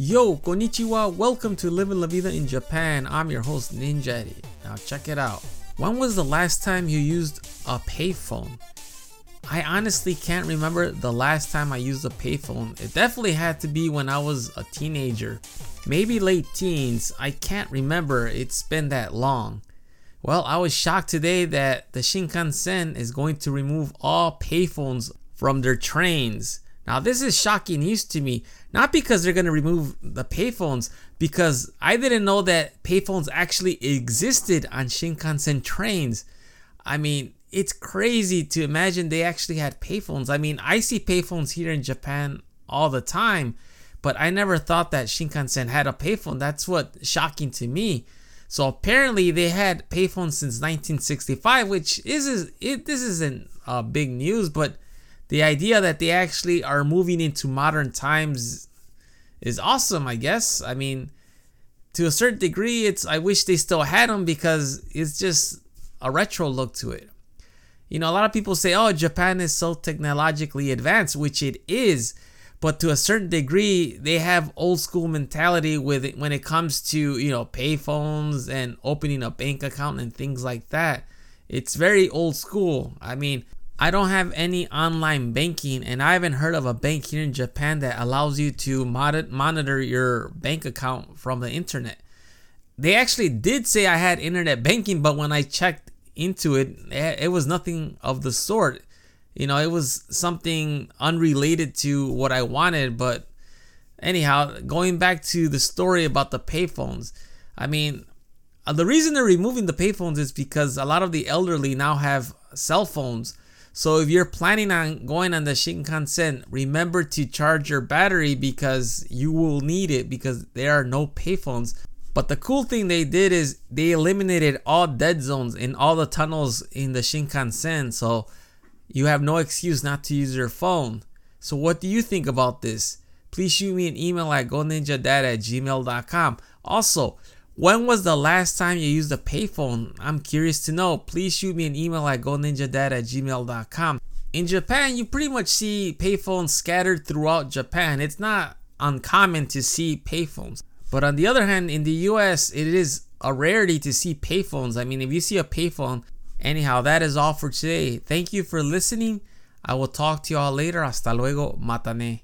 Yo, konnichiwa, welcome to Living La Vida in Japan. I'm your host Ninja Eddie. Now check it out. When was the last time you used a payphone? I honestly can't remember the last time I used a payphone. It definitely had to be when I was a teenager. Maybe late teens. I can't remember. It's been that long. Well, I was shocked today that the Shinkansen is going to remove all payphones from their trains. Now, this is shocking news to me, not because they're going to remove the payphones, because I didn't know that payphones actually existed on Shinkansen trains. I mean, it's crazy to imagine they actually had payphones. I mean, I see payphones here in Japan all the time, but I never thought that Shinkansen had a payphone. That's what shocking to me. So apparently they had payphones since 1965, which is it. This isn't uh, big news, but the idea that they actually are moving into modern times is awesome. I guess. I mean, to a certain degree, it's. I wish they still had them because it's just a retro look to it. You know, a lot of people say, "Oh, Japan is so technologically advanced," which it is but to a certain degree they have old school mentality with it when it comes to you know payphones and opening a bank account and things like that it's very old school i mean i don't have any online banking and i haven't heard of a bank here in japan that allows you to mod- monitor your bank account from the internet they actually did say i had internet banking but when i checked into it it was nothing of the sort you know, it was something unrelated to what I wanted. But anyhow, going back to the story about the payphones, I mean, uh, the reason they're removing the payphones is because a lot of the elderly now have cell phones. So if you're planning on going on the Shinkansen, remember to charge your battery because you will need it because there are no payphones. But the cool thing they did is they eliminated all dead zones in all the tunnels in the Shinkansen. So you have no excuse not to use your phone. So, what do you think about this? Please shoot me an email at goninjadad at gmail.com. Also, when was the last time you used a payphone? I'm curious to know. Please shoot me an email at goninjadad at gmail.com. In Japan, you pretty much see payphones scattered throughout Japan. It's not uncommon to see payphones. But on the other hand, in the US, it is a rarity to see payphones. I mean, if you see a payphone, Anyhow, that is all for today. Thank you for listening. I will talk to y'all later. Hasta luego. Matane.